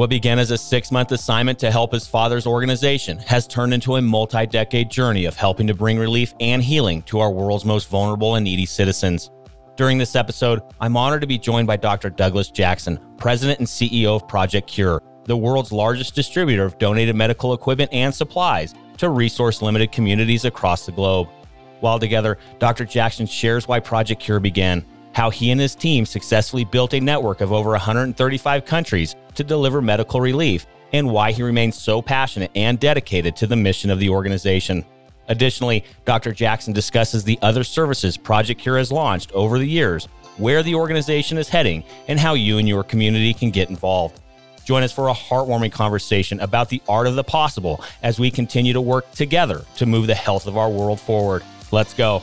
What began as a six month assignment to help his father's organization has turned into a multi decade journey of helping to bring relief and healing to our world's most vulnerable and needy citizens. During this episode, I'm honored to be joined by Dr. Douglas Jackson, President and CEO of Project Cure, the world's largest distributor of donated medical equipment and supplies to resource limited communities across the globe. While together, Dr. Jackson shares why Project Cure began, how he and his team successfully built a network of over 135 countries to deliver medical relief, and why he remains so passionate and dedicated to the mission of the organization. Additionally, Dr. Jackson discusses the other services Project Cure has launched over the years, where the organization is heading, and how you and your community can get involved. Join us for a heartwarming conversation about the art of the possible as we continue to work together to move the health of our world forward. Let's go.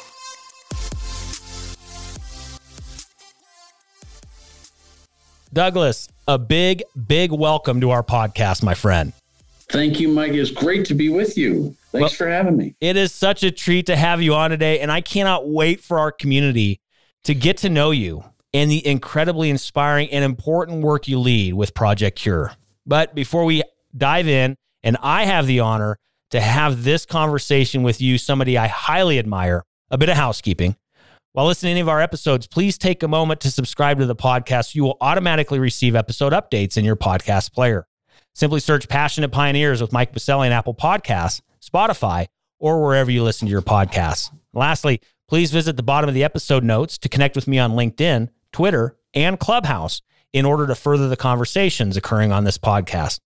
Douglas, a big, big welcome to our podcast, my friend. Thank you, Mike. It's great to be with you. Thanks well, for having me. It is such a treat to have you on today, and I cannot wait for our community to get to know you and the incredibly inspiring and important work you lead with Project Cure. But before we dive in, and I have the honor to have this conversation with you, somebody I highly admire, a bit of housekeeping. While listening to any of our episodes, please take a moment to subscribe to the podcast. You will automatically receive episode updates in your podcast player. Simply search Passionate Pioneers with Mike Biselli and Apple Podcasts, Spotify, or wherever you listen to your podcasts. Lastly, please visit the bottom of the episode notes to connect with me on LinkedIn, Twitter, and Clubhouse in order to further the conversations occurring on this podcast.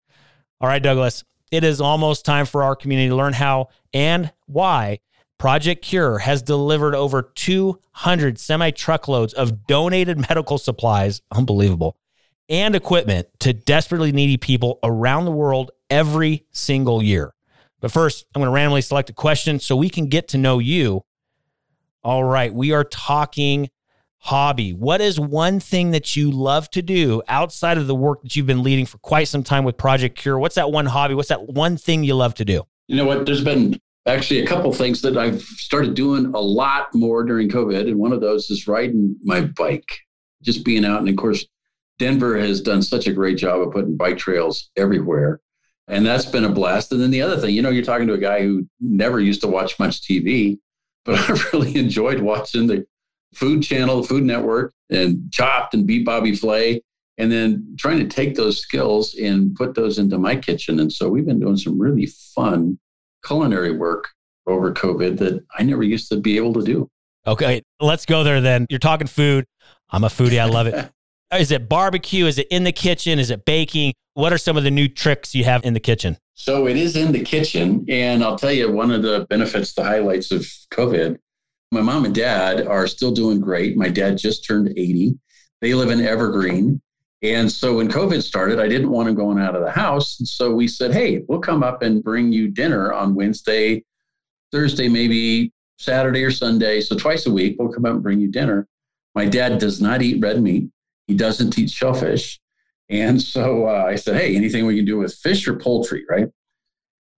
All right, Douglas, it is almost time for our community to learn how and why Project Cure has delivered over 200 semi truckloads of donated medical supplies, unbelievable, and equipment to desperately needy people around the world every single year. But first, I'm going to randomly select a question so we can get to know you. All right, we are talking hobby. What is one thing that you love to do outside of the work that you've been leading for quite some time with Project Cure? What's that one hobby? What's that one thing you love to do? You know what? There's been actually a couple things that I've started doing a lot more during COVID, and one of those is riding my bike, just being out. And of course, Denver has done such a great job of putting bike trails everywhere. And that's been a blast. And then the other thing, you know, you're talking to a guy who never used to watch much TV, but I really enjoyed watching the Food Channel, the Food Network, and Chopped and Beat Bobby Flay, and then trying to take those skills and put those into my kitchen. And so we've been doing some really fun culinary work over COVID that I never used to be able to do. Okay, let's go there then. You're talking food. I'm a foodie. I love it. Is it barbecue? Is it in the kitchen? Is it baking? What are some of the new tricks you have in the kitchen? So it is in the kitchen. And I'll tell you one of the benefits, the highlights of COVID. My mom and dad are still doing great. My dad just turned 80. They live in Evergreen. And so when COVID started, I didn't want him going out of the house. So we said, hey, we'll come up and bring you dinner on Wednesday, Thursday, maybe Saturday or Sunday. So twice a week, we'll come up and bring you dinner. My dad does not eat red meat, he doesn't eat shellfish. And so uh, I said, hey, anything we can do with fish or poultry, right?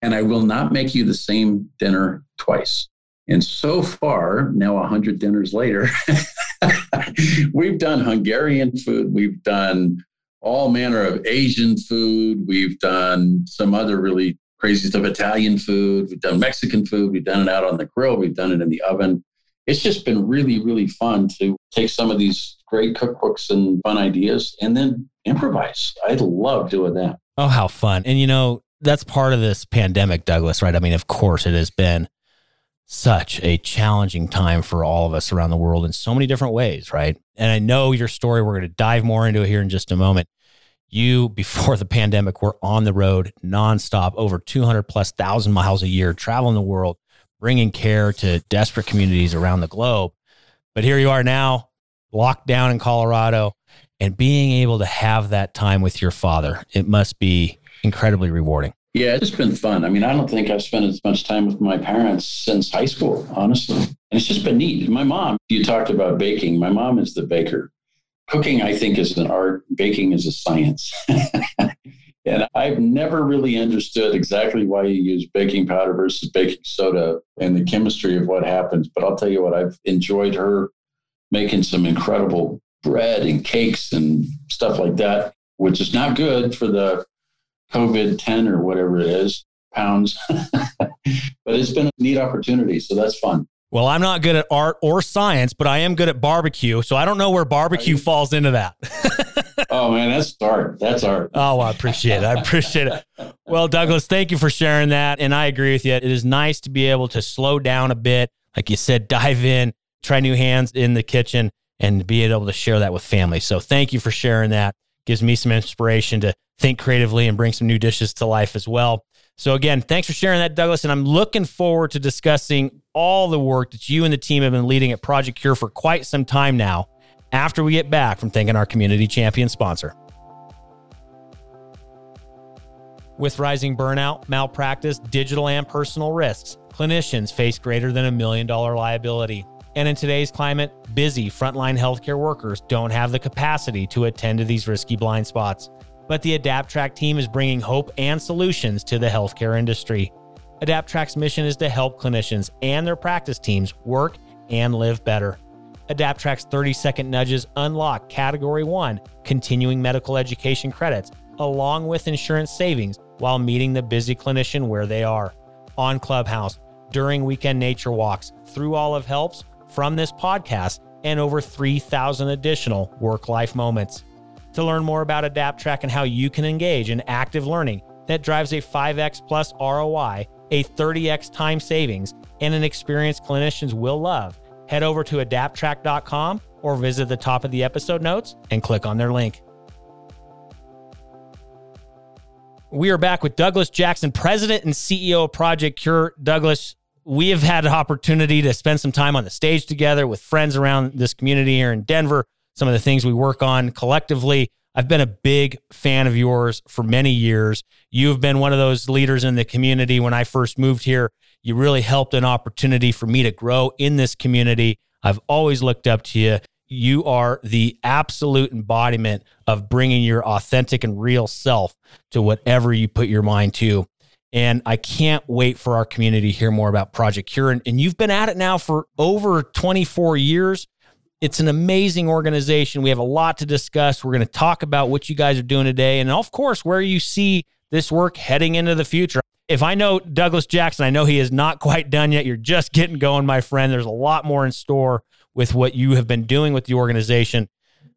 And I will not make you the same dinner twice. And so far, now 100 dinners later, we've done Hungarian food, we've done all manner of Asian food, we've done some other really crazy stuff, Italian food, we've done Mexican food, we've done it out on the grill, we've done it in the oven. It's just been really, really fun to take some of these great cookbooks and fun ideas and then improvise. I love doing that. Oh, how fun. And you know, that's part of this pandemic, Douglas, right? I mean, of course it has been such a challenging time for all of us around the world in so many different ways, right? And I know your story, we're going to dive more into it here in just a moment. You, before the pandemic, were on the road nonstop, over 200 plus thousand miles a year, traveling the world, bringing care to desperate communities around the globe. But here you are now, locked down in Colorado. and being able to have that time with your father. It must be incredibly rewarding. Yeah, it's been fun. I mean, I don't think I've spent as much time with my parents since high school, honestly. And it's just been neat. My mom, you talked about baking. My mom is the baker. Cooking, I think, is an art. Baking is a science. and I've never really understood exactly why you use baking powder versus baking soda and the chemistry of what happens. But I'll tell you what, I've enjoyed her making some incredible bread and cakes and stuff like that, which is not good for the COVID 10 or whatever it is pounds. but it's been a neat opportunity. So that's fun. Well, I'm not good at art or science, but I am good at barbecue. So I don't know where barbecue falls into that. oh, man, that's art. That's art. Oh, I appreciate it. I appreciate it. Well, Douglas, thank you for sharing that. And I agree with you. It is nice to be able to slow down a bit. Like you said, dive in, try new hands in the kitchen, and be able to share that with family. So thank you for sharing that. Gives me some inspiration to think creatively and bring some new dishes to life as well. So, again, thanks for sharing that, Douglas. And I'm looking forward to discussing all the work that you and the team have been leading at Project Cure for quite some time now after we get back from thanking our community champion sponsor. With rising burnout, malpractice, digital and personal risks, clinicians face greater than a million dollar liability. And in today's climate, busy frontline healthcare workers don't have the capacity to attend to these risky blind spots but the AdaptTrack team is bringing hope and solutions to the healthcare industry. AdaptTrack's mission is to help clinicians and their practice teams work and live better. AdaptTrack's 30 second nudges unlock Category 1 continuing medical education credits, along with insurance savings while meeting the busy clinician where they are. On Clubhouse, during weekend nature walks, through Olive Helps, from this podcast, and over 3,000 additional work life moments to learn more about AdaptTrack and how you can engage in active learning that drives a 5x plus ROI, a 30x time savings, and an experience clinicians will love. Head over to adapttrack.com or visit the top of the episode notes and click on their link. We are back with Douglas Jackson, President and CEO of Project Cure. Douglas, we have had an opportunity to spend some time on the stage together with friends around this community here in Denver some of the things we work on collectively. I've been a big fan of yours for many years. You've been one of those leaders in the community. When I first moved here, you really helped an opportunity for me to grow in this community. I've always looked up to you. You are the absolute embodiment of bringing your authentic and real self to whatever you put your mind to. And I can't wait for our community to hear more about Project Cure. And, and you've been at it now for over 24 years. It's an amazing organization. We have a lot to discuss. We're going to talk about what you guys are doing today and, of course, where you see this work heading into the future. If I know Douglas Jackson, I know he is not quite done yet. You're just getting going, my friend. There's a lot more in store with what you have been doing with the organization.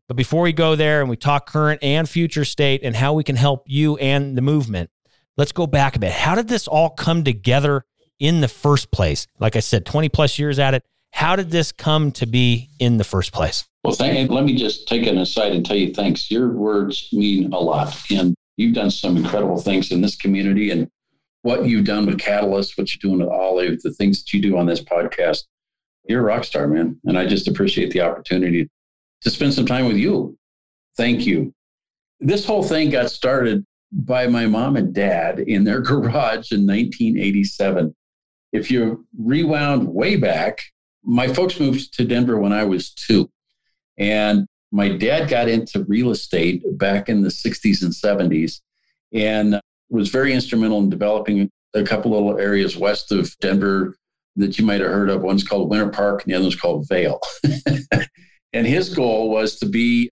But before we go there and we talk current and future state and how we can help you and the movement, let's go back a bit. How did this all come together in the first place? Like I said, 20 plus years at it. How did this come to be in the first place? Well, thank, let me just take an aside and tell you thanks. Your words mean a lot. And you've done some incredible things in this community and what you've done with Catalyst, what you're doing with Olive, the things that you do on this podcast. You're a rock star, man. And I just appreciate the opportunity to spend some time with you. Thank you. This whole thing got started by my mom and dad in their garage in 1987. If you rewound way back, my folks moved to Denver when I was two. And my dad got into real estate back in the 60s and 70s and was very instrumental in developing a couple little areas west of Denver that you might have heard of. One's called Winter Park and the other's called Vail. and his goal was to be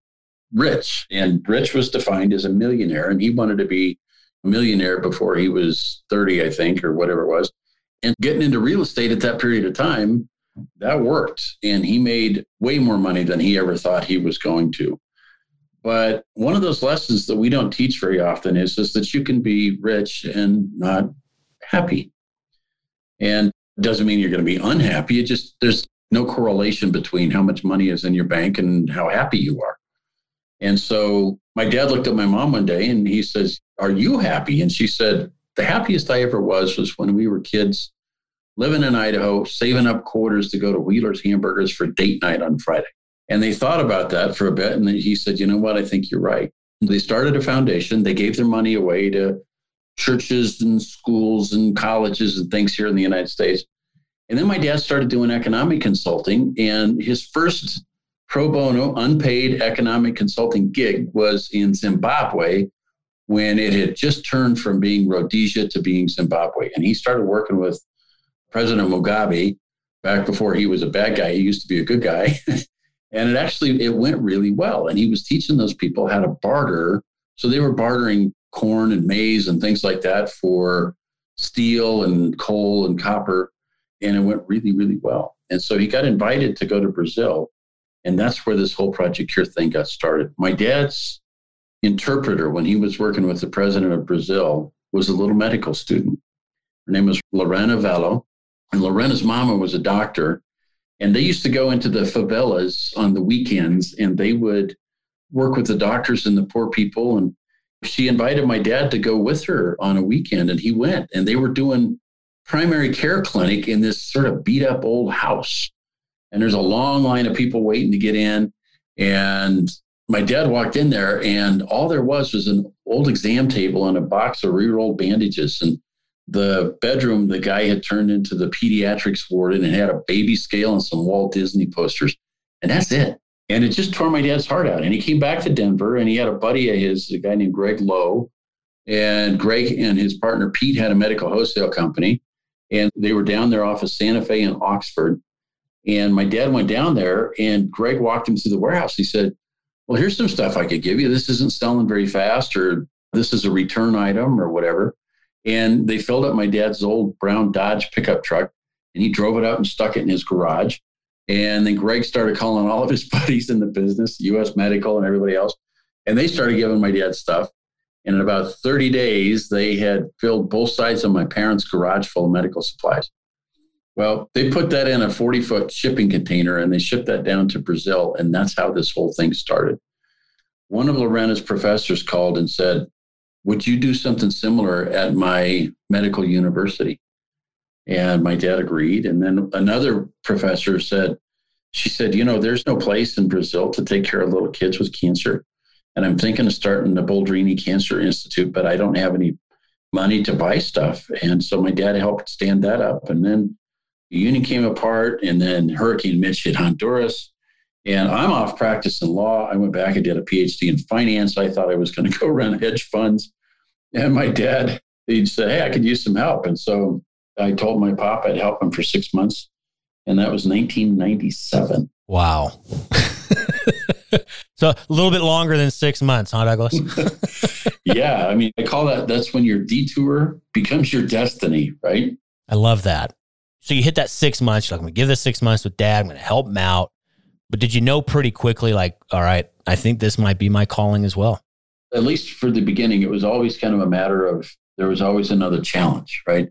rich. And rich was defined as a millionaire. And he wanted to be a millionaire before he was 30, I think, or whatever it was. And getting into real estate at that period of time that worked. And he made way more money than he ever thought he was going to. But one of those lessons that we don't teach very often is, is that you can be rich and not happy. And doesn't mean you're going to be unhappy. It just, there's no correlation between how much money is in your bank and how happy you are. And so my dad looked at my mom one day and he says, Are you happy? And she said, The happiest I ever was was when we were kids living in Idaho, saving up quarters to go to Wheeler's Hamburgers for date night on Friday. And they thought about that for a bit. And then he said, you know what? I think you're right. And they started a foundation. They gave their money away to churches and schools and colleges and things here in the United States. And then my dad started doing economic consulting. And his first pro bono, unpaid economic consulting gig was in Zimbabwe when it had just turned from being Rhodesia to being Zimbabwe. And he started working with President Mugabe back before he was a bad guy. He used to be a good guy. and it actually it went really well. And he was teaching those people how to barter. So they were bartering corn and maize and things like that for steel and coal and copper. And it went really, really well. And so he got invited to go to Brazil. And that's where this whole Project Cure thing got started. My dad's interpreter, when he was working with the president of Brazil, was a little medical student. Her name was Lorena Vello. And Lorena's mama was a doctor. And they used to go into the favelas on the weekends and they would work with the doctors and the poor people. And she invited my dad to go with her on a weekend and he went. And they were doing primary care clinic in this sort of beat up old house. And there's a long line of people waiting to get in. And my dad walked in there and all there was was an old exam table and a box of re-rolled bandages. And the bedroom the guy had turned into the pediatrics ward and it had a baby scale and some Walt Disney posters. And that's it. And it just tore my dad's heart out. And he came back to Denver and he had a buddy of his, a guy named Greg Lowe. And Greg and his partner Pete had a medical wholesale company. And they were down there off of Santa Fe and Oxford. And my dad went down there and Greg walked him through the warehouse. He said, Well, here's some stuff I could give you. This isn't selling very fast, or this is a return item, or whatever. And they filled up my dad's old brown Dodge pickup truck and he drove it out and stuck it in his garage. And then Greg started calling all of his buddies in the business, US Medical and everybody else. And they started giving my dad stuff. And in about 30 days, they had filled both sides of my parents' garage full of medical supplies. Well, they put that in a 40 foot shipping container and they shipped that down to Brazil. And that's how this whole thing started. One of Lorena's professors called and said, would you do something similar at my medical university? And my dad agreed. And then another professor said, she said, you know, there's no place in Brazil to take care of little kids with cancer. And I'm thinking of starting the Boldrini Cancer Institute, but I don't have any money to buy stuff. And so my dad helped stand that up. And then the union came apart, and then Hurricane Mitch hit Honduras. And I'm off practice in law. I went back and did a PhD in finance. I thought I was going to go run hedge funds. And my dad, he'd say, Hey, I could use some help. And so I told my pop I'd help him for six months. And that was 1997. Wow. so a little bit longer than six months, huh, Douglas? yeah. I mean, I call that that's when your detour becomes your destiny, right? I love that. So you hit that six months. You're like, I'm to give this six months with dad. I'm to help him out. But did you know pretty quickly, like, all right, I think this might be my calling as well? At least for the beginning, it was always kind of a matter of there was always another challenge, right?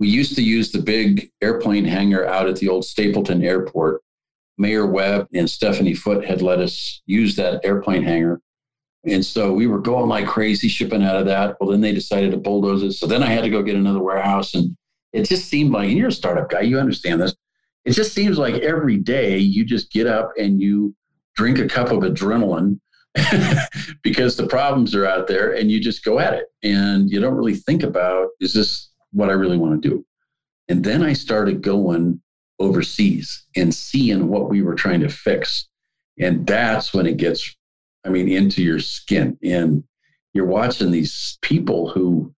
We used to use the big airplane hangar out at the old Stapleton Airport. Mayor Webb and Stephanie Foote had let us use that airplane hangar. And so we were going like crazy shipping out of that. Well, then they decided to bulldoze it. So then I had to go get another warehouse. And it just seemed like, you're a startup guy, you understand this it just seems like every day you just get up and you drink a cup of adrenaline because the problems are out there and you just go at it and you don't really think about is this what I really want to do? And then I started going overseas and seeing what we were trying to fix. And that's when it gets, I mean, into your skin. And you're watching these people who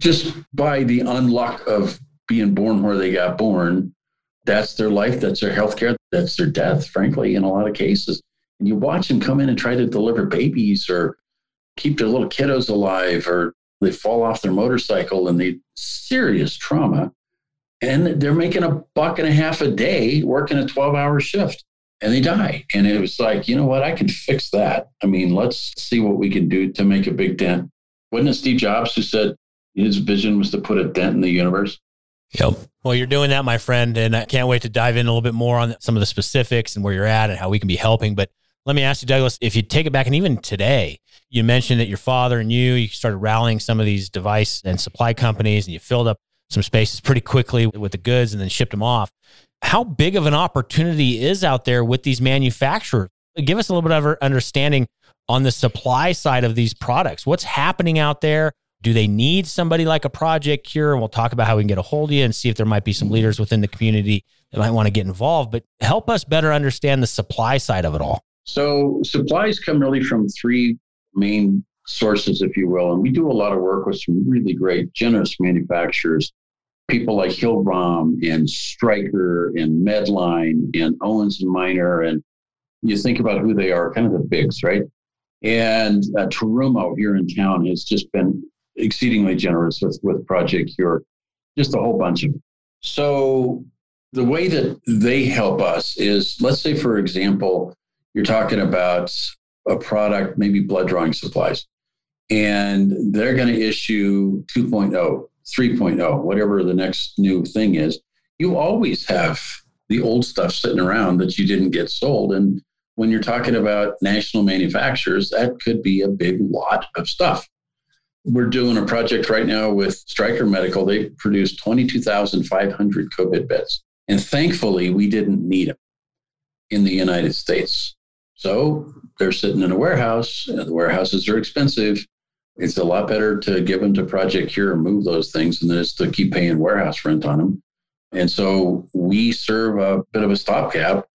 just by the unluck of being born where they got born, that's their life, that's their health care, that's their death, frankly, in a lot of cases. And you watch them come in and try to deliver babies or keep their little kiddos alive, or they fall off their motorcycle and they serious trauma. And they're making a buck and a half a day working a 12 hour shift and they die. And it was like, you know what? I can fix that. I mean, let's see what we can do to make a big dent. Wasn't it Steve Jobs who said his vision was to put a dent in the universe? Yep. Well, you're doing that, my friend, and I can't wait to dive in a little bit more on some of the specifics and where you're at and how we can be helping. But let me ask you, Douglas, if you take it back, and even today, you mentioned that your father and you, you started rallying some of these device and supply companies, and you filled up some spaces pretty quickly with the goods and then shipped them off. how big of an opportunity is out there with these manufacturers? Give us a little bit of understanding on the supply side of these products. What's happening out there? Do they need somebody like a Project Cure? And we'll talk about how we can get a hold of you and see if there might be some leaders within the community that might want to get involved. But help us better understand the supply side of it all. So, supplies come really from three main sources, if you will. And we do a lot of work with some really great, generous manufacturers, people like Hill-Rom and Stryker and Medline and Owens and Minor. And you think about who they are, kind of the bigs, right? And uh, Terumo here in town has just been exceedingly generous with, with Project Cure, just a whole bunch of them. So the way that they help us is, let's say, for example, you're talking about a product, maybe blood drawing supplies, and they're going to issue 2.0, 3.0, whatever the next new thing is. You always have the old stuff sitting around that you didn't get sold. And when you're talking about national manufacturers, that could be a big lot of stuff. We're doing a project right now with Stryker Medical. They produced 22,500 COVID beds. And thankfully, we didn't need them in the United States. So they're sitting in a warehouse. The warehouses are expensive. It's a lot better to give them to Project Cure and move those things than it is to keep paying warehouse rent on them. And so we serve a bit of a stopgap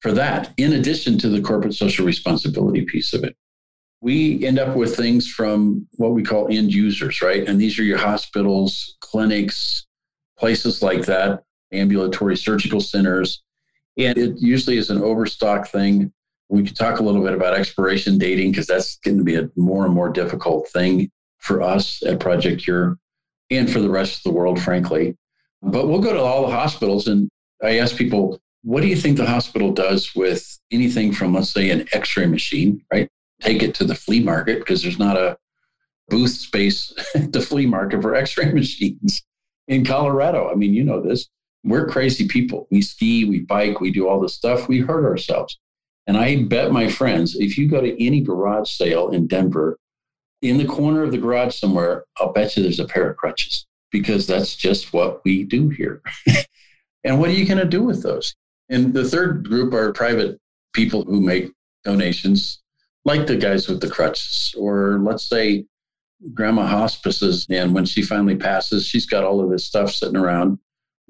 for that, in addition to the corporate social responsibility piece of it. We end up with things from what we call end users, right? And these are your hospitals, clinics, places like that, ambulatory surgical centers. And it usually is an overstock thing. We could talk a little bit about expiration dating because that's going to be a more and more difficult thing for us at Project Cure and for the rest of the world, frankly. But we'll go to all the hospitals and I ask people, what do you think the hospital does with anything from, let's say, an x ray machine, right? Take it to the flea market because there's not a booth space at the flea market for x ray machines in Colorado. I mean, you know this. We're crazy people. We ski, we bike, we do all this stuff. We hurt ourselves. And I bet my friends, if you go to any garage sale in Denver, in the corner of the garage somewhere, I'll bet you there's a pair of crutches because that's just what we do here. and what are you going to do with those? And the third group are private people who make donations, like the guys with the crutches, or let's say grandma hospices. And when she finally passes, she's got all of this stuff sitting around.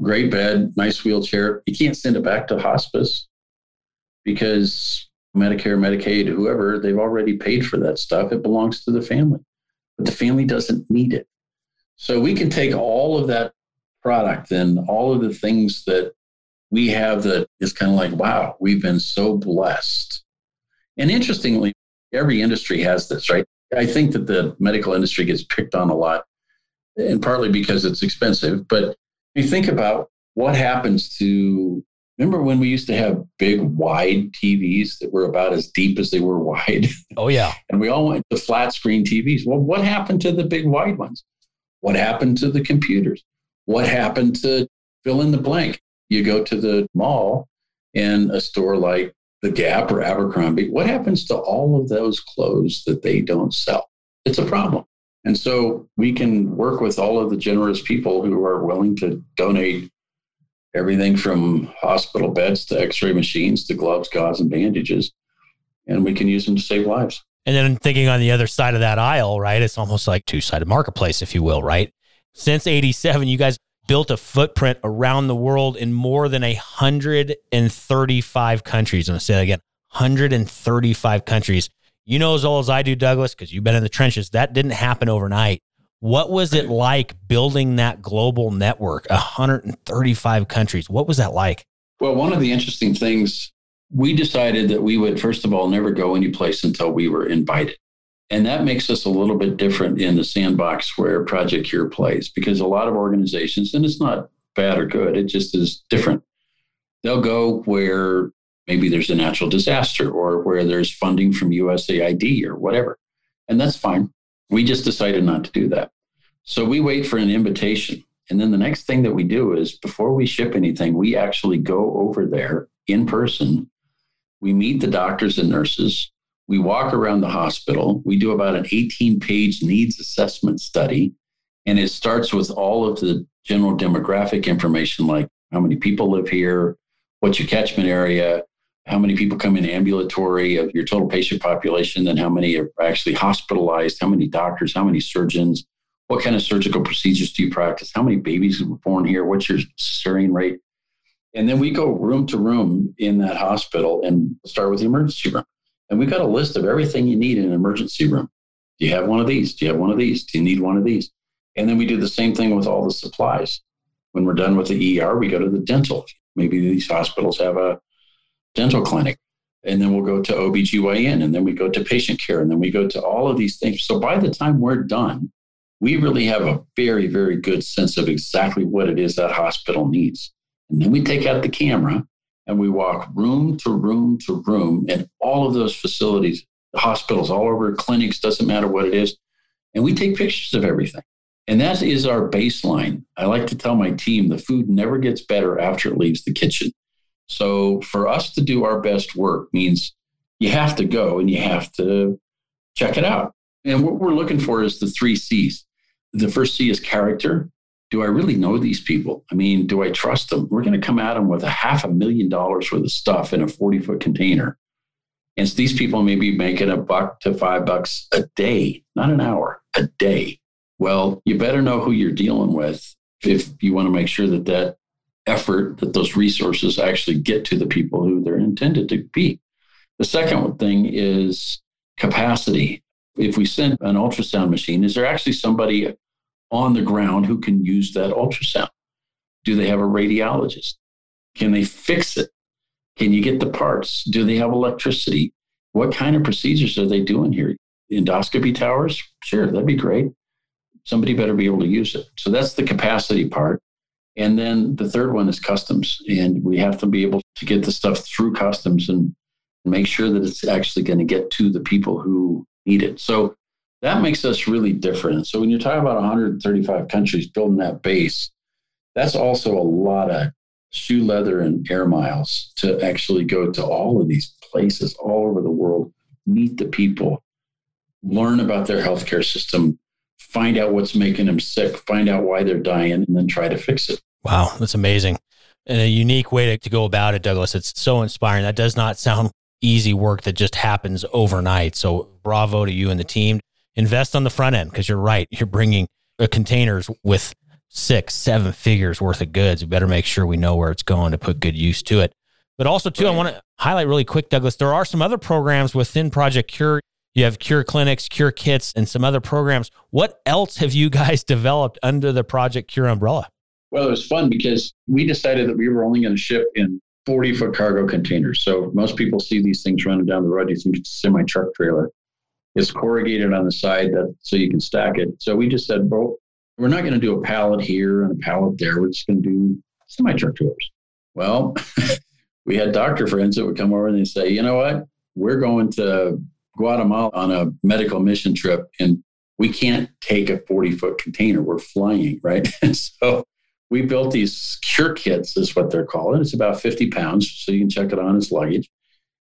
Great bed, nice wheelchair. You can't send it back to hospice because Medicare, Medicaid, whoever, they've already paid for that stuff. It belongs to the family, but the family doesn't need it. So we can take all of that product and all of the things that we have that is kind of like, wow, we've been so blessed. And interestingly, every industry has this, right? I think that the medical industry gets picked on a lot, and partly because it's expensive. But you think about what happens to remember when we used to have big wide TVs that were about as deep as they were wide? Oh, yeah. and we all went to flat screen TVs. Well, what happened to the big wide ones? What happened to the computers? What happened to fill in the blank? you go to the mall and a store like the Gap or Abercrombie, what happens to all of those clothes that they don't sell? It's a problem. And so we can work with all of the generous people who are willing to donate everything from hospital beds to x ray machines to gloves, gauze, and bandages. And we can use them to save lives. And then thinking on the other side of that aisle, right? It's almost like two sided marketplace, if you will, right? Since 87, you guys built a footprint around the world in more than 135 countries. I'm going to say that again 135 countries. You know as well as I do, Douglas, because you've been in the trenches. That didn't happen overnight. What was it like building that global network, 135 countries? What was that like? Well, one of the interesting things, we decided that we would, first of all, never go any place until we were invited. And that makes us a little bit different in the sandbox where Project Cure plays because a lot of organizations, and it's not bad or good, it just is different. They'll go where maybe there's a natural disaster or where there's funding from USAID or whatever. And that's fine. We just decided not to do that. So we wait for an invitation. And then the next thing that we do is before we ship anything, we actually go over there in person. We meet the doctors and nurses. We walk around the hospital. We do about an 18 page needs assessment study. And it starts with all of the general demographic information like how many people live here, what's your catchment area, how many people come in ambulatory of your total patient population, then how many are actually hospitalized, how many doctors, how many surgeons, what kind of surgical procedures do you practice, how many babies were born here, what's your cesarean rate. And then we go room to room in that hospital and start with the emergency room. And we've got a list of everything you need in an emergency room. Do you have one of these? Do you have one of these? Do you need one of these? And then we do the same thing with all the supplies. When we're done with the ER, we go to the dental. Maybe these hospitals have a dental clinic. And then we'll go to OBGYN and then we go to patient care and then we go to all of these things. So by the time we're done, we really have a very, very good sense of exactly what it is that hospital needs. And then we take out the camera and we walk room to room to room in all of those facilities, hospitals, all over clinics, doesn't matter what it is. And we take pictures of everything. And that is our baseline. I like to tell my team the food never gets better after it leaves the kitchen. So for us to do our best work means you have to go and you have to check it out. And what we're looking for is the three C's. The first C is character. Do I really know these people? I mean, do I trust them? We're going to come at them with a half a million dollars worth of stuff in a 40 foot container. And so these people may be making a buck to five bucks a day, not an hour, a day. Well, you better know who you're dealing with if you want to make sure that that effort, that those resources actually get to the people who they're intended to be. The second thing is capacity. If we send an ultrasound machine, is there actually somebody on the ground who can use that ultrasound? Do they have a radiologist? Can they fix it? Can you get the parts? Do they have electricity? What kind of procedures are they doing here? Endoscopy towers? Sure, that'd be great. Somebody better be able to use it. So that's the capacity part. And then the third one is customs. And we have to be able to get the stuff through customs and make sure that it's actually going to get to the people who need it. So that makes us really different. So when you're talking about 135 countries building that base, that's also a lot of shoe leather and air miles to actually go to all of these places all over the world, meet the people, learn about their healthcare system, find out what's making them sick, find out why they're dying, and then try to fix it. Wow, that's amazing. And a unique way to, to go about it, Douglas. It's so inspiring. That does not sound easy work that just happens overnight. So bravo to you and the team. Invest on the front end because you're right. You're bringing uh, containers with six, seven figures worth of goods. We better make sure we know where it's going to put good use to it. But also, too, right. I want to highlight really quick, Douglas, there are some other programs within Project Cure. You have Cure Clinics, Cure Kits, and some other programs. What else have you guys developed under the Project Cure umbrella? Well, it was fun because we decided that we were only going to ship in 40 foot cargo containers. So most people see these things running down the road. You think it's a semi truck trailer. It's corrugated on the side that so you can stack it. So we just said, well, we're not going to do a pallet here and a pallet there. We're just going to do semi truck trailers. Well, we had doctor friends that would come over and they say, you know what? We're going to Guatemala on a medical mission trip and we can't take a 40 foot container. We're flying, right? And so we built these cure kits, is what they're called. It's about 50 pounds, so you can check it on as luggage.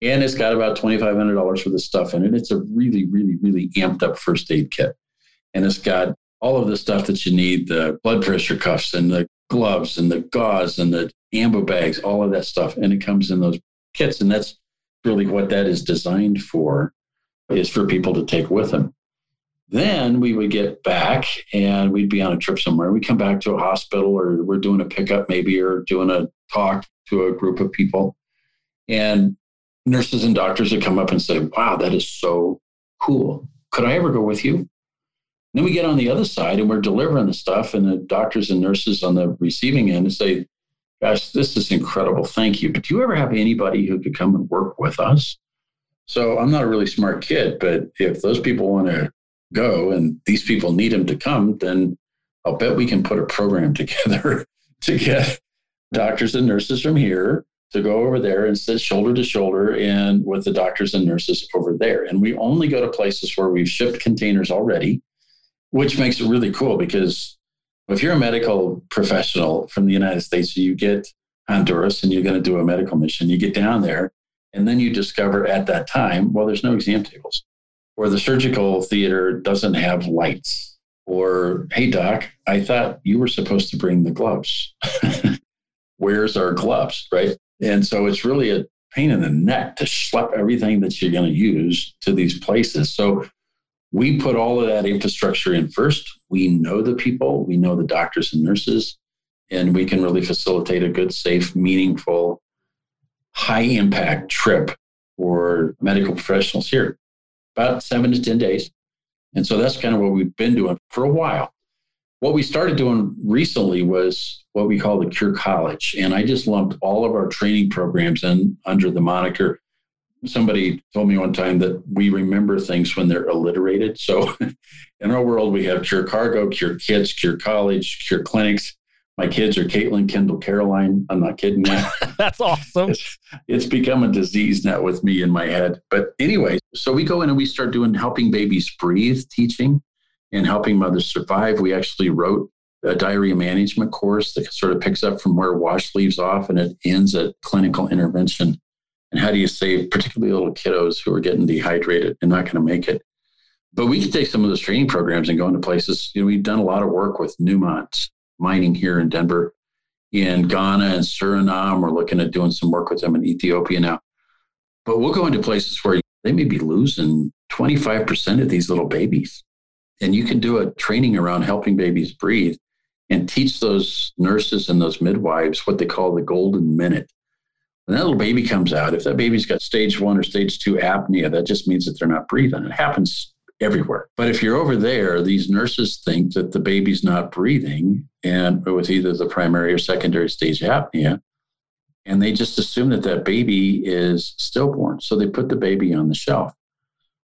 And it's got about $2,500 for the stuff in it. It's a really, really, really amped up first aid kit. And it's got all of the stuff that you need the blood pressure cuffs and the gloves and the gauze and the Ambu bags, all of that stuff. And it comes in those kits. And that's really what that is designed for, is for people to take with them. Then we would get back and we'd be on a trip somewhere. We come back to a hospital or we're doing a pickup maybe or doing a talk to a group of people. And nurses and doctors would come up and say, Wow, that is so cool. Could I ever go with you? then we get on the other side and we're delivering the stuff, and the doctors and nurses on the receiving end say, Gosh, this is incredible. Thank you. But do you ever have anybody who could come and work with us? So I'm not a really smart kid, but if those people want to go and these people need them to come, then I'll bet we can put a program together to get doctors and nurses from here to go over there and sit shoulder to shoulder and with the doctors and nurses over there. And we only go to places where we've shipped containers already, which makes it really cool because if you're a medical professional from the United States, you get Honduras and you're going to do a medical mission, you get down there and then you discover at that time, well, there's no exam tables or the surgical theater doesn't have lights or hey doc i thought you were supposed to bring the gloves Where's our gloves, right? And so it's really a pain in the neck to schlep everything that you're going to use to these places. So we put all of that infrastructure in first. We know the people, we know the doctors and nurses, and we can really facilitate a good, safe, meaningful, high impact trip for medical professionals here. About seven to 10 days. And so that's kind of what we've been doing for a while. What we started doing recently was what we call the Cure College. And I just lumped all of our training programs in under the moniker. Somebody told me one time that we remember things when they're alliterated. So in our world, we have Cure Cargo, Cure Kits, Cure College, Cure Clinics. My kids are Caitlin, Kendall, Caroline. I'm not kidding you. That's awesome. It's, it's become a disease now with me in my head. But anyway, so we go in and we start doing helping babies breathe teaching and helping mothers survive. We actually wrote a diarrhea management course that sort of picks up from where WASH leaves off and it ends at clinical intervention. And how do you save particularly little kiddos who are getting dehydrated and not going to make it? But we can take some of those training programs and go into places. You know, we've done a lot of work with Newmont mining here in Denver, in Ghana and Suriname. We're looking at doing some work with them in Ethiopia now. But we'll go into places where they may be losing 25% of these little babies. And you can do a training around helping babies breathe and teach those nurses and those midwives what they call the golden minute. When that little baby comes out, if that baby's got stage one or stage two apnea, that just means that they're not breathing. It happens everywhere. But if you're over there, these nurses think that the baby's not breathing and with either the primary or secondary stage apnea. And they just assume that that baby is stillborn. So they put the baby on the shelf.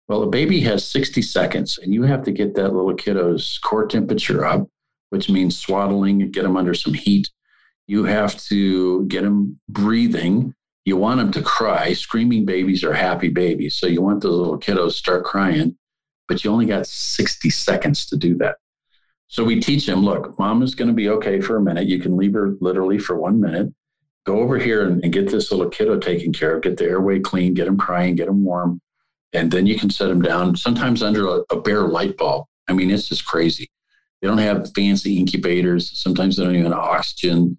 Well, a baby has 60 seconds, and you have to get that little kiddo's core temperature up, which means swaddling, get them under some heat. You have to get them breathing. You want them to cry. Screaming babies are happy babies. So you want those little kiddos to start crying but you only got 60 seconds to do that. So we teach him look, mom is going to be okay for a minute. You can leave her literally for one minute. Go over here and, and get this little kiddo taken care of, get the airway clean, get him crying, get him warm. And then you can set them down, sometimes under a, a bare light bulb. I mean, it's just crazy. They don't have fancy incubators. Sometimes they don't even have oxygen.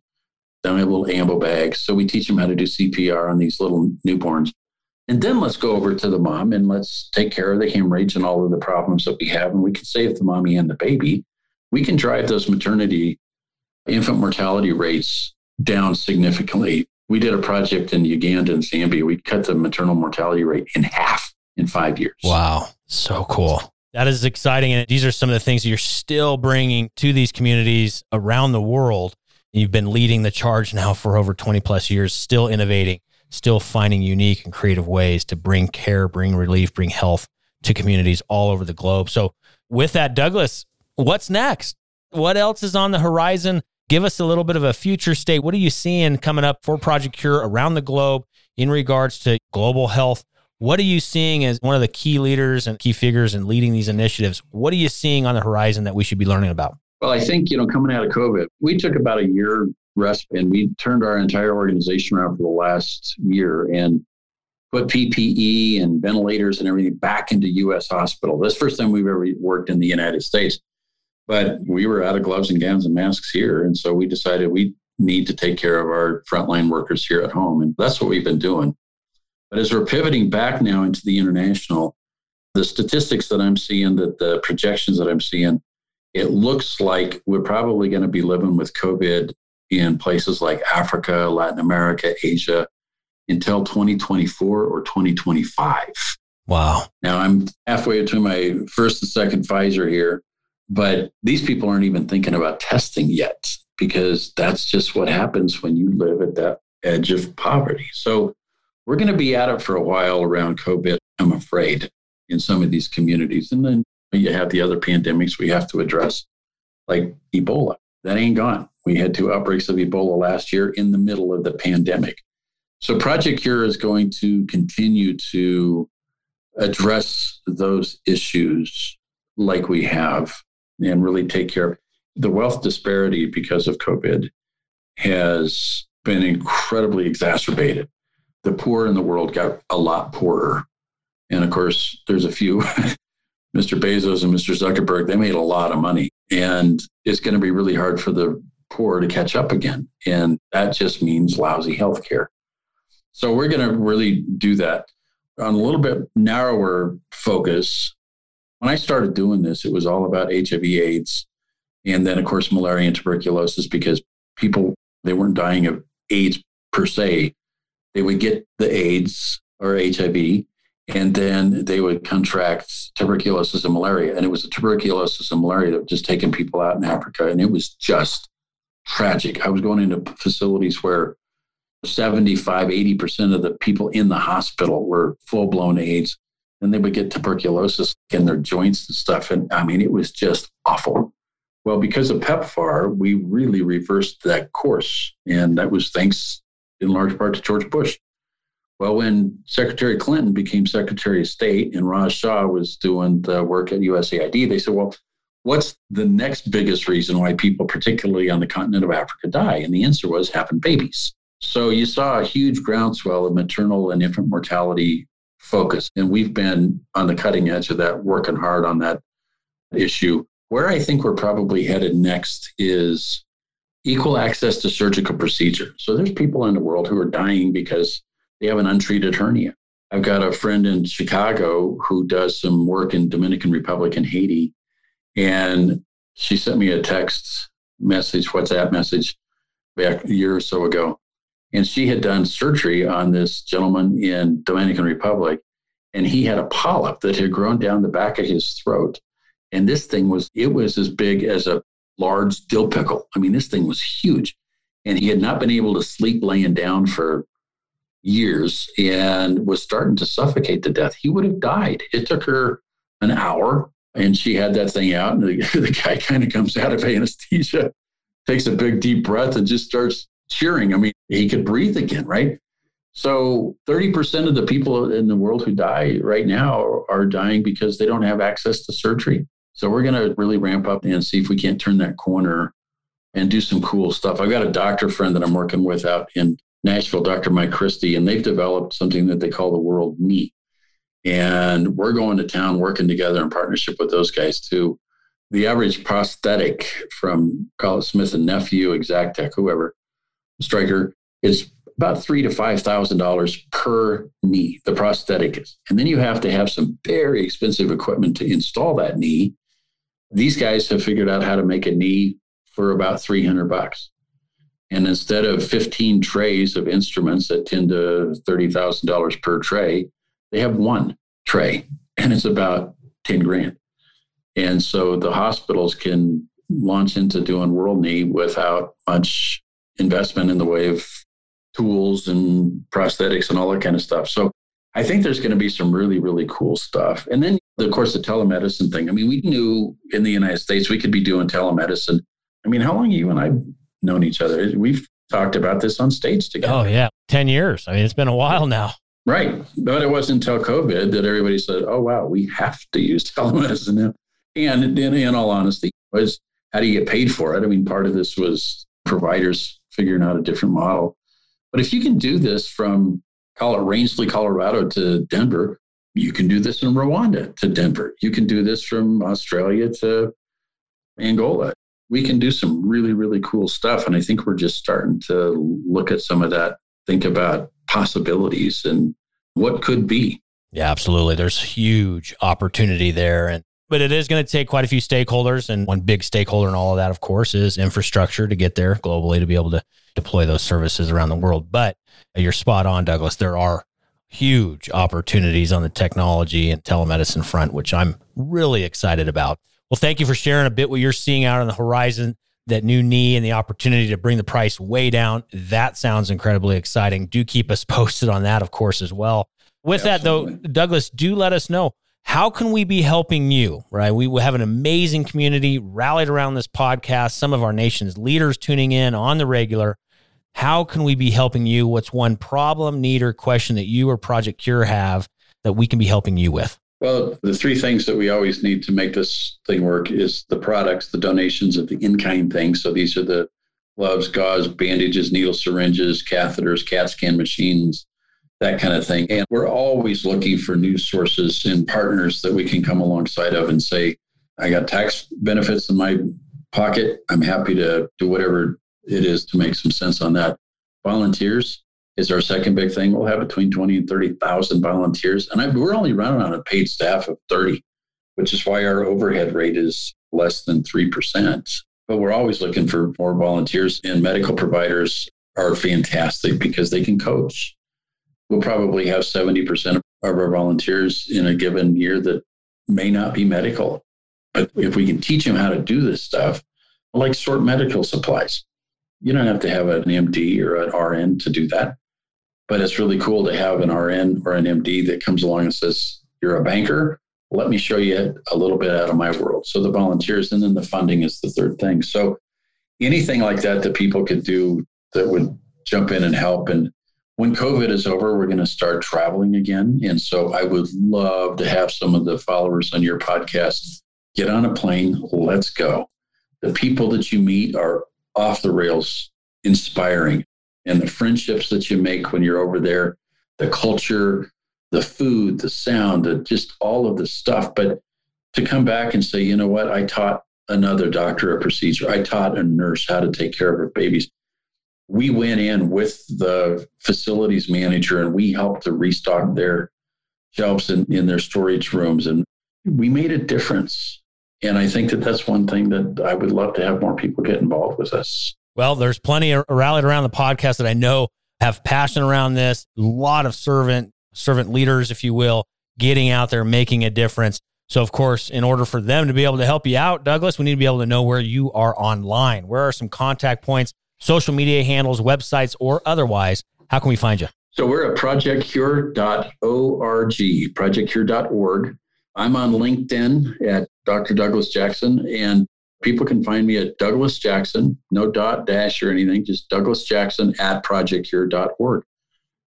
They don't have little Ambu bags. So we teach them how to do CPR on these little newborns. And then let's go over to the mom and let's take care of the hemorrhage and all of the problems that we have. And we can save the mommy and the baby. We can drive those maternity infant mortality rates down significantly. We did a project in Uganda and Zambia. We cut the maternal mortality rate in half in five years. Wow. So cool. That is exciting. And these are some of the things you're still bringing to these communities around the world. You've been leading the charge now for over 20 plus years, still innovating still finding unique and creative ways to bring care, bring relief, bring health to communities all over the globe. So, with that, Douglas, what's next? What else is on the horizon? Give us a little bit of a future state. What are you seeing coming up for Project Cure around the globe in regards to global health? What are you seeing as one of the key leaders and key figures in leading these initiatives? What are you seeing on the horizon that we should be learning about? Well, I think, you know, coming out of COVID, we took about a year rest. And we turned our entire organization around for the last year and put PPE and ventilators and everything back into U.S. hospital. That's first time we've ever worked in the United States. But we were out of gloves and gowns and masks here. And so we decided we need to take care of our frontline workers here at home. And that's what we've been doing. But as we're pivoting back now into the international, the statistics that I'm seeing, that the projections that I'm seeing, it looks like we're probably going to be living with COVID in places like Africa, Latin America, Asia until 2024 or 2025. Wow. Now I'm halfway to my first and second Pfizer here, but these people aren't even thinking about testing yet because that's just what happens when you live at that edge of poverty. So we're going to be at it for a while around COVID, I'm afraid, in some of these communities. And then you have the other pandemics we have to address, like Ebola. That ain't gone. We had two outbreaks of Ebola last year in the middle of the pandemic. So Project Cure is going to continue to address those issues like we have and really take care of the wealth disparity because of COVID has been incredibly exacerbated. The poor in the world got a lot poorer. And of course, there's a few, Mr. Bezos and Mr. Zuckerberg, they made a lot of money. And it's going to be really hard for the poor to catch up again. And that just means lousy health care. So we're going to really do that on a little bit narrower focus. When I started doing this, it was all about HIV AIDS and then of course malaria and tuberculosis because people they weren't dying of AIDS per se. They would get the AIDS or HIV and then they would contract tuberculosis and malaria. And it was the tuberculosis and malaria that was just taking people out in Africa. And it was just tragic. I was going into facilities where 75, 80% of the people in the hospital were full blown AIDS. And they would get tuberculosis in their joints and stuff. And I mean, it was just awful. Well, because of PEPFAR, we really reversed that course. And that was thanks in large part to George Bush. Well, when Secretary Clinton became Secretary of State and Raj Shah was doing the work at USAID, they said, well, what's the next biggest reason why people, particularly on the continent of Africa, die? And the answer was having babies. So you saw a huge groundswell of maternal and infant mortality focus. And we've been on the cutting edge of that, working hard on that issue. Where I think we're probably headed next is equal access to surgical procedure. So there's people in the world who are dying because they have an untreated hernia. I've got a friend in Chicago who does some work in Dominican Republic and Haiti. And she sent me a text message, WhatsApp message back a year or so ago. And she had done surgery on this gentleman in Dominican Republic. And he had a polyp that had grown down the back of his throat. And this thing was, it was as big as a large dill pickle. I mean, this thing was huge. And he had not been able to sleep laying down for years and was starting to suffocate to death. He would have died. It took her an hour and she had that thing out. And the, the guy kind of comes out of anesthesia, takes a big deep breath, and just starts cheering. I mean, he could breathe again, right? So 30% of the people in the world who die right now are dying because they don't have access to surgery. So we're going to really ramp up and see if we can't turn that corner and do some cool stuff. I've got a doctor friend that I'm working with out in Nashville, Dr. Mike Christie, and they've developed something that they call the World Knee. And we're going to town working together in partnership with those guys too. The average prosthetic from call it Smith and Nephew, Exactech, whoever, Stryker, is about three to five thousand dollars per knee. The prosthetic is, and then you have to have some very expensive equipment to install that knee. These guys have figured out how to make a knee for about three hundred bucks. And instead of 15 trays of instruments at ten to $30,000 per tray, they have one tray and it's about 10 grand. And so the hospitals can launch into doing world knee without much investment in the way of tools and prosthetics and all that kind of stuff. So I think there's going to be some really, really cool stuff. And then, of course, the telemedicine thing. I mean, we knew in the United States we could be doing telemedicine. I mean, how long you and I known each other. We've talked about this on stage together. Oh, yeah. 10 years. I mean, it's been a while now. Right. But it wasn't until COVID that everybody said, oh, wow, we have to use telemedicine now. And in, in all honesty, was how do you get paid for it? I mean, part of this was providers figuring out a different model. But if you can do this from call it Rangely, Colorado to Denver, you can do this in Rwanda to Denver. You can do this from Australia to Angola we can do some really, really cool stuff. And I think we're just starting to look at some of that, think about possibilities and what could be. Yeah, absolutely. There's huge opportunity there. And but it is going to take quite a few stakeholders. And one big stakeholder in all of that, of course, is infrastructure to get there globally to be able to deploy those services around the world. But you're spot on, Douglas. There are huge opportunities on the technology and telemedicine front, which I'm really excited about. Well, thank you for sharing a bit what you're seeing out on the horizon, that new knee and the opportunity to bring the price way down. That sounds incredibly exciting. Do keep us posted on that, of course, as well. With Absolutely. that, though, Douglas, do let us know how can we be helping you, right? We have an amazing community rallied around this podcast, some of our nation's leaders tuning in on the regular. How can we be helping you? What's one problem, need, or question that you or Project Cure have that we can be helping you with? Well, the three things that we always need to make this thing work is the products, the donations of the in-kind things. So these are the gloves, gauze, bandages, needle syringes, catheters, CAT scan machines, that kind of thing. And we're always looking for new sources and partners that we can come alongside of and say, I got tax benefits in my pocket, I'm happy to do whatever it is to make some sense on that. Volunteers is our second big thing. We'll have between 20 and 30,000 volunteers. And I, we're only running on a paid staff of 30, which is why our overhead rate is less than 3%. But we're always looking for more volunteers, and medical providers are fantastic because they can coach. We'll probably have 70% of our volunteers in a given year that may not be medical. But if we can teach them how to do this stuff, like sort medical supplies, you don't have to have an MD or an RN to do that. But it's really cool to have an RN or an MD that comes along and says, You're a banker. Let me show you a little bit out of my world. So the volunteers and then the funding is the third thing. So anything like that that people could do that would jump in and help. And when COVID is over, we're going to start traveling again. And so I would love to have some of the followers on your podcast get on a plane, let's go. The people that you meet are off the rails, inspiring and the friendships that you make when you're over there, the culture, the food, the sound, the, just all of the stuff. But to come back and say, you know what, I taught another doctor a procedure, I taught a nurse how to take care of her babies. We went in with the facilities manager and we helped to restock their shelves in, in their storage rooms. And we made a difference. And I think that that's one thing that I would love to have more people get involved with us. Well, there's plenty rallied around the podcast that I know have passion around this. A lot of servant servant leaders, if you will, getting out there making a difference. So, of course, in order for them to be able to help you out, Douglas, we need to be able to know where you are online. Where are some contact points, social media handles, websites, or otherwise? How can we find you? So we're at projectcure.org, projectcure.org. I'm on LinkedIn at Dr. Douglas Jackson, and People can find me at Douglas Jackson, no dot dash or anything, just Douglas Jackson at projectcure.org.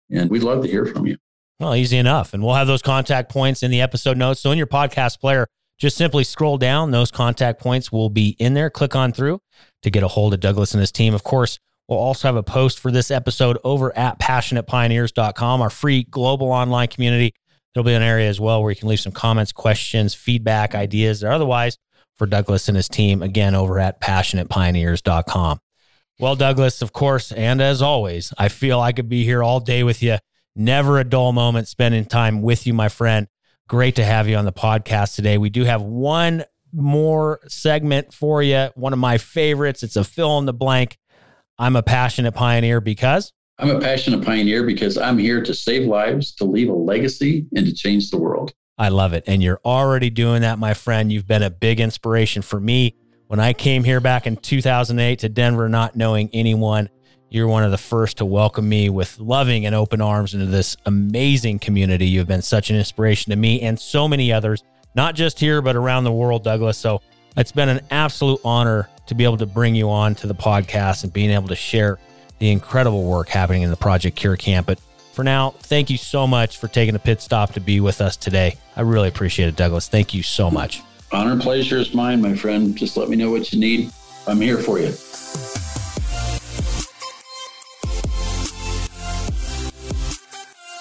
And we'd love to hear from you. Well, easy enough. And we'll have those contact points in the episode notes. So in your podcast player, just simply scroll down. Those contact points will be in there. Click on through to get a hold of Douglas and his team. Of course, we'll also have a post for this episode over at passionatepioneers.com, our free global online community. There'll be an area as well where you can leave some comments, questions, feedback, ideas, or otherwise for Douglas and his team again over at passionatepioneers.com. Well, Douglas, of course, and as always, I feel I could be here all day with you. Never a dull moment spending time with you, my friend. Great to have you on the podcast today. We do have one more segment for you, one of my favorites. It's a fill in the blank. I'm a passionate pioneer because I'm a passionate pioneer because I'm here to save lives, to leave a legacy, and to change the world. I love it. And you're already doing that, my friend. You've been a big inspiration for me. When I came here back in 2008 to Denver, not knowing anyone, you're one of the first to welcome me with loving and open arms into this amazing community. You've been such an inspiration to me and so many others, not just here, but around the world, Douglas. So it's been an absolute honor to be able to bring you on to the podcast and being able to share the incredible work happening in the Project Cure camp. But for now, thank you so much for taking a pit stop to be with us today. I really appreciate it, Douglas. Thank you so much. Honor and pleasure is mine, my friend. Just let me know what you need. I'm here for you.